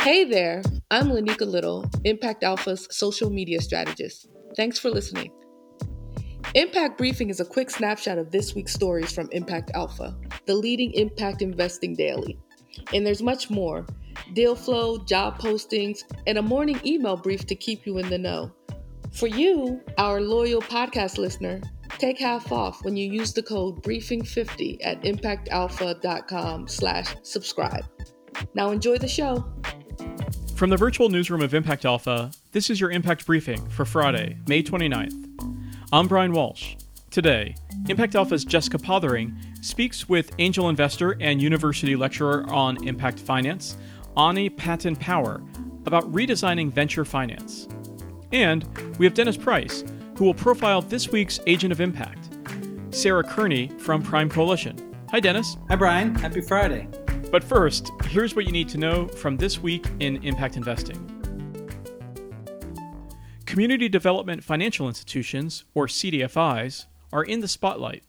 Hey there, I'm Lanika Little, Impact Alpha's social media strategist. Thanks for listening. Impact Briefing is a quick snapshot of this week's stories from Impact Alpha, the leading impact investing daily. And there's much more deal flow, job postings, and a morning email brief to keep you in the know. For you, our loyal podcast listener, take half off when you use the code briefing50 at impactalpha.com slash subscribe. Now enjoy the show. From the virtual newsroom of Impact Alpha, this is your Impact Briefing for Friday, May 29th. I'm Brian Walsh. Today, Impact Alpha's Jessica Pothering speaks with angel investor and university lecturer on impact finance, Ani Patton Power, about redesigning venture finance. And we have Dennis Price, who will profile this week's Agent of Impact, Sarah Kearney from Prime Coalition. Hi, Dennis. Hi, Brian. Happy Friday. But first, here's what you need to know from this week in impact investing. Community Development Financial Institutions, or CDFIs, are in the spotlight.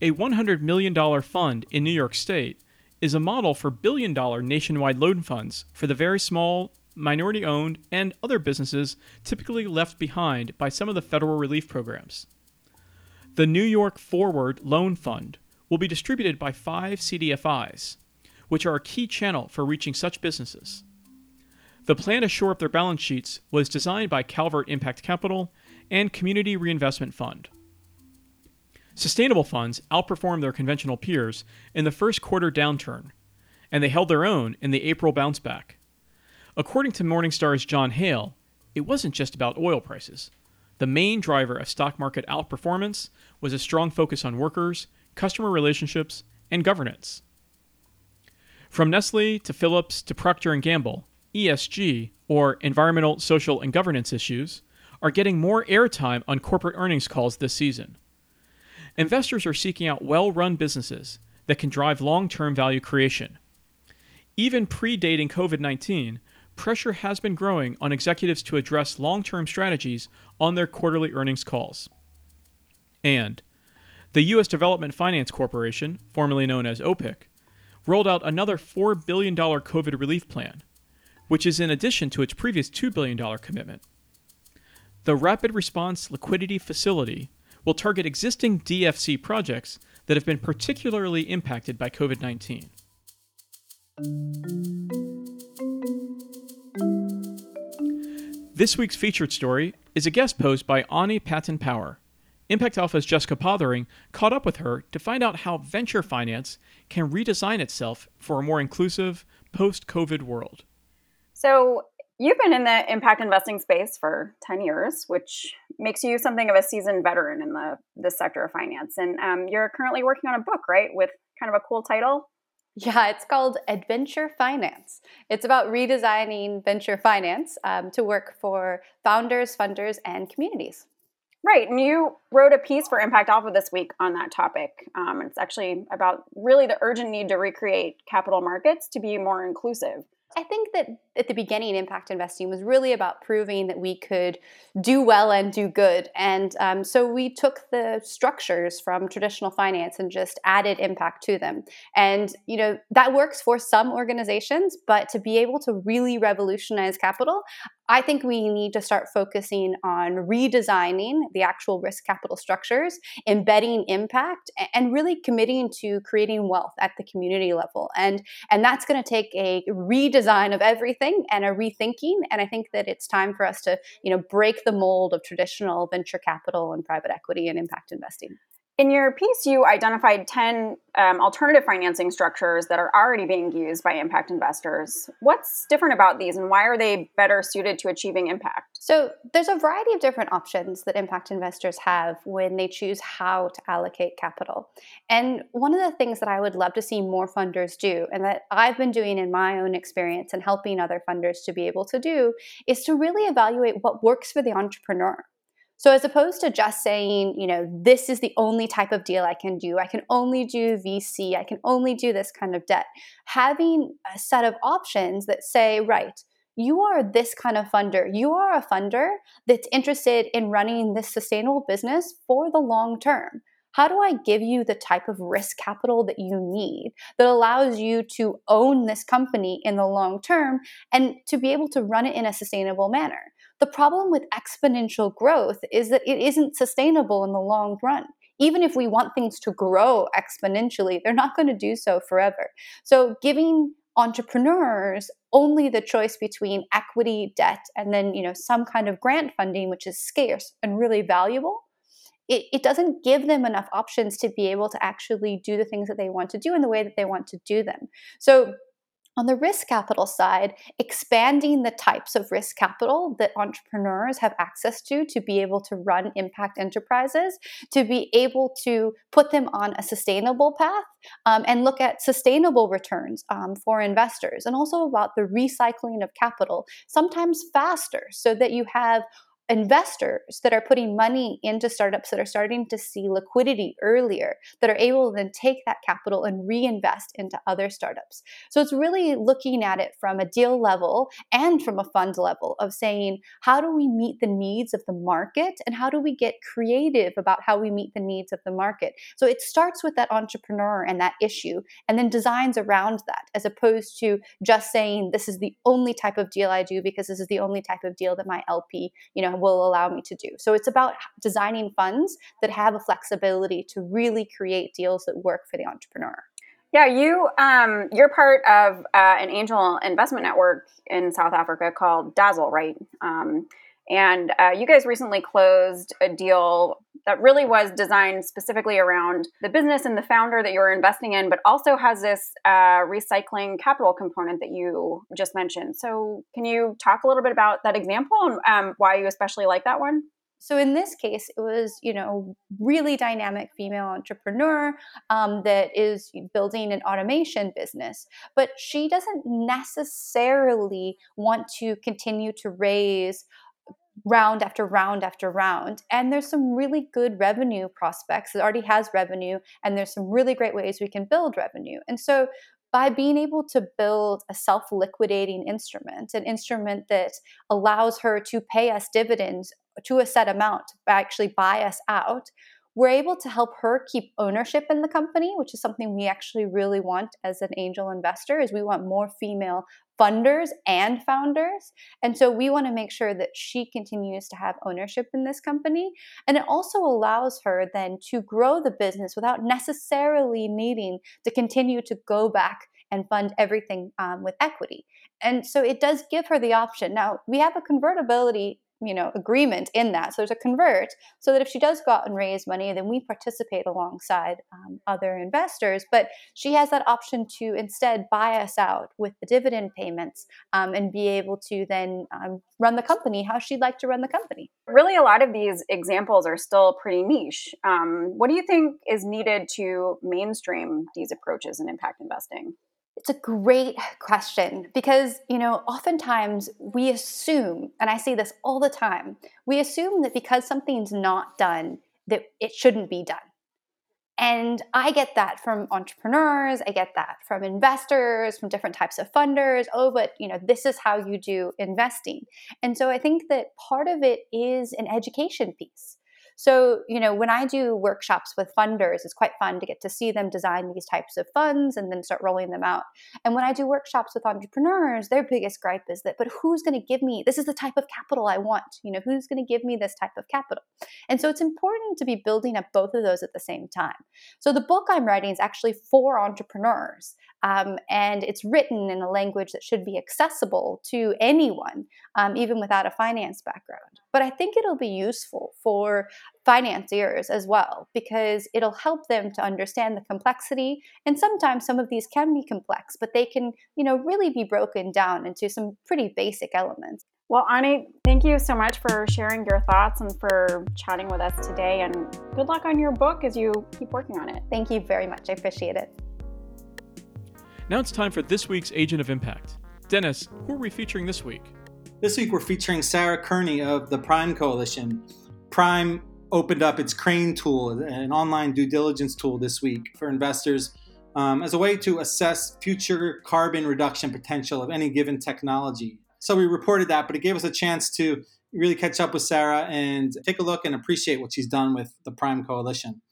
A $100 million fund in New York State is a model for billion dollar nationwide loan funds for the very small, minority owned, and other businesses typically left behind by some of the federal relief programs. The New York Forward Loan Fund will be distributed by five CDFIs, which are a key channel for reaching such businesses. The plan to shore up their balance sheets was designed by Calvert Impact Capital and Community Reinvestment Fund. Sustainable funds outperformed their conventional peers in the first quarter downturn, and they held their own in the April bounce back. According to Morningstar's Jon Hale, it wasn't just about oil prices. The main driver of stock market outperformance was a strong focus on workers, customer relationships, and governance. From Nestle to Philips to Procter & Gamble, ESG, or environmental, social, and governance issues, are getting more airtime on corporate earnings calls this season. Investors are seeking out well run businesses that can drive long term value creation. Even predating COVID 19, pressure has been growing on executives to address long term strategies on their quarterly earnings calls. And the U.S. Development Finance Corporation, formerly known as OPIC, rolled out another $4 billion COVID relief plan, which is in addition to its previous $2 billion commitment. The Rapid Response Liquidity Facility will target existing DFC projects that have been particularly impacted by COVID 19. This week's featured story is a guest post by Ani Patton Power. Impact Alpha's Jessica Pothering caught up with her to find out how venture finance can redesign itself for a more inclusive post COVID world. So, You've been in the impact investing space for 10 years, which makes you something of a seasoned veteran in the this sector of finance. And um, you're currently working on a book, right, with kind of a cool title? Yeah, it's called Adventure Finance. It's about redesigning venture finance um, to work for founders, funders, and communities. Right, and you wrote a piece for Impact Alpha this week on that topic. Um, it's actually about really the urgent need to recreate capital markets to be more inclusive. I think that at the beginning, impact investing was really about proving that we could do well and do good. And um, so we took the structures from traditional finance and just added impact to them. And, you know, that works for some organizations, but to be able to really revolutionize capital, I think we need to start focusing on redesigning the actual risk capital structures, embedding impact, and really committing to creating wealth at the community level. And, and that's going to take a redesign of everything and a rethinking. And I think that it's time for us to, you know, break the mold of traditional venture capital and private equity and impact investing. In your piece, you identified 10 um, alternative financing structures that are already being used by impact investors. What's different about these and why are they better suited to achieving impact? So, there's a variety of different options that impact investors have when they choose how to allocate capital. And one of the things that I would love to see more funders do, and that I've been doing in my own experience and helping other funders to be able to do, is to really evaluate what works for the entrepreneur. So as opposed to just saying, you know, this is the only type of deal I can do, I can only do VC, I can only do this kind of debt, having a set of options that say, right, you are this kind of funder. You are a funder that's interested in running this sustainable business for the long term. how do I give you the type of risk capital that you need that allows you to own this company in the long term and to be able to run it in a sustainable manner? The problem with exponential growth is that it isn't sustainable in the long run even if we want things to grow exponentially, they're not going to do so forever. So, giving entrepreneurs only the choice between equity, debt, and then you know some kind of grant funding, which is scarce and really valuable. It, it doesn't give them enough options to be able to actually do the things that they want to do in the way that they want to do them. So on the risk capital side, expanding the types of risk capital that entrepreneurs have access to to be able to run impact enterprises, to be able to put them on a sustainable path um, and look at sustainable returns um, for investors, and also about the recycling of capital, sometimes faster, so that you have investors that are putting money into startups that are starting to see liquidity earlier that are able to then take that capital and reinvest into other startups. So it's really looking at it from a deal level and from a fund level of saying, how do we meet the needs of the market and how do we get creative about how we meet the needs of the market? So it starts with that entrepreneur and that issue and then designs around that as opposed to just saying, this is the only type of deal I do because this is the only type of deal that my LP, you know, will allow me to do. So it's about designing funds that have a flexibility to really create deals that work for the entrepreneur. Yeah, you um, you're part of uh, an angel investment network in South Africa called Dazzle, right? Um, and uh, you guys recently closed a deal that really was designed specifically around the business and the founder that you're investing in, but also has this uh, recycling capital component that you just mentioned. So, can you talk a little bit about that example and um, why you especially like that one? So in this case, it was you know really dynamic female entrepreneur um, that is building an automation business, but she doesn't necessarily want to continue to raise round after round after round. And there's some really good revenue prospects. It already has revenue, and there's some really great ways we can build revenue. And so by being able to build a self liquidating instrument, an instrument that allows her to pay us dividends to a set amount, actually buy us out, we're able to help her keep ownership in the company which is something we actually really want as an angel investor is we want more female funders and founders. And so we want to make sure that she continues to have ownership in this company. And it also allows her then to grow the business without necessarily needing to continue to go back and fund everything um, with equity. And so it does give her the option. Now we have a convertibility you know agreement in that. So there's a convert so that if she does go out and raise money then we participate alongside um, other investors. But she has that option to instead buy us out with the dividend payments um, and be able to then um, run the company how she'd like to run the company. Really a lot of these examples are still pretty niche. Um, what do you think is needed to mainstream these approaches in impact investing it's a great question because, you know, oftentimes we assume, and I see this all the time, we assume that because something's not done, that it shouldn't be done. And I get that from entrepreneurs, I get that from investors, from different types of funders. Oh, but you know, this is how you do investing. And so I think that part of it is an education piece. So, you know, when I do workshops with funders, it's quite fun to get to see them design these types of funds and then start rolling them out. And when I do workshops with entrepreneurs, their biggest gripe is that, but who's going to give me this is the type of capital I want? You know, who's going to give me this type of capital? And so it's important to be building up both of those at the same time. So the book I'm writing is actually for entrepreneurs. Um, and it's written in a language that should be accessible to anyone, um, even without a finance background. But I think it'll be useful for financiers as well because it'll help them to understand the complexity. And sometimes some of these can be complex, but they can, you know, really be broken down into some pretty basic elements. Well, Ani, thank you so much for sharing your thoughts and for chatting with us today. And good luck on your book as you keep working on it. Thank you very much. I appreciate it. Now it's time for this week's Agent of Impact. Dennis, who are we featuring this week? This week we're featuring Sarah Kearney of the Prime Coalition. Prime opened up its Crane tool, an online due diligence tool this week for investors um, as a way to assess future carbon reduction potential of any given technology. So we reported that, but it gave us a chance to really catch up with Sarah and take a look and appreciate what she's done with the Prime Coalition.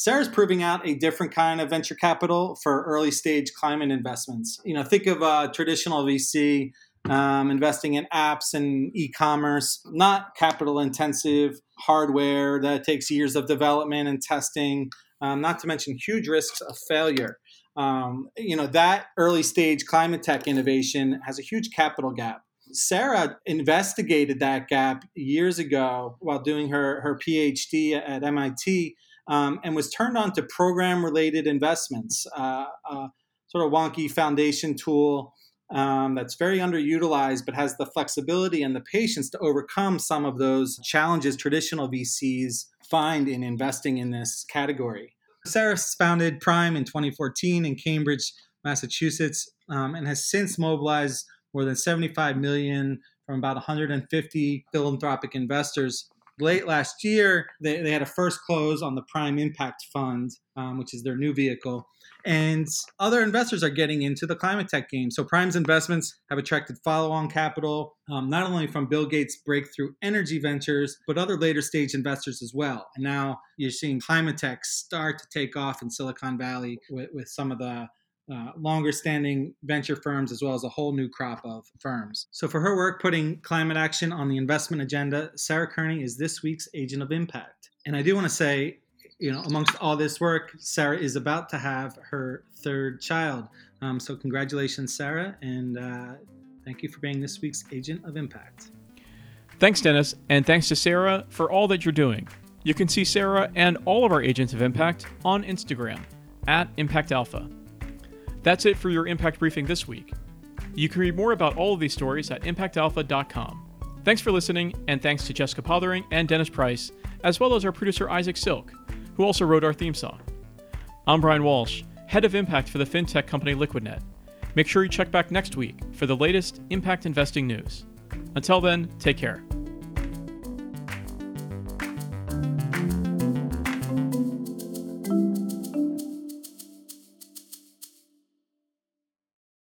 Sarah's proving out a different kind of venture capital for early stage climate investments. You know, think of a traditional VC um, investing in apps and e-commerce, not capital intensive hardware that takes years of development and testing, um, not to mention huge risks of failure. Um, you know, that early stage climate tech innovation has a huge capital gap. Sarah investigated that gap years ago while doing her, her PhD at MIT um, and was turned on to program related investments, uh, uh, sort of wonky foundation tool um, that's very underutilized, but has the flexibility and the patience to overcome some of those challenges traditional VCs find in investing in this category. Sarah founded Prime in 2014 in Cambridge, Massachusetts, um, and has since mobilized more than 75 million from about 150 philanthropic investors late last year, they, they had a first close on the Prime Impact Fund, um, which is their new vehicle. And other investors are getting into the climate tech game. So Prime's investments have attracted follow on capital, um, not only from Bill Gates' breakthrough energy ventures, but other later stage investors as well. And now you're seeing climate tech start to take off in Silicon Valley with, with some of the uh, longer standing venture firms as well as a whole new crop of firms. So, for her work putting climate action on the investment agenda, Sarah Kearney is this week's Agent of Impact. And I do want to say, you know, amongst all this work, Sarah is about to have her third child. Um, so, congratulations, Sarah, and uh, thank you for being this week's Agent of Impact. Thanks, Dennis, and thanks to Sarah for all that you're doing. You can see Sarah and all of our Agents of Impact on Instagram at Impact Alpha. That's it for your Impact Briefing this week. You can read more about all of these stories at impactalpha.com. Thanks for listening, and thanks to Jessica Pothering and Dennis Price, as well as our producer Isaac Silk, who also wrote our theme song. I'm Brian Walsh, head of impact for the fintech company LiquidNet. Make sure you check back next week for the latest impact investing news. Until then, take care.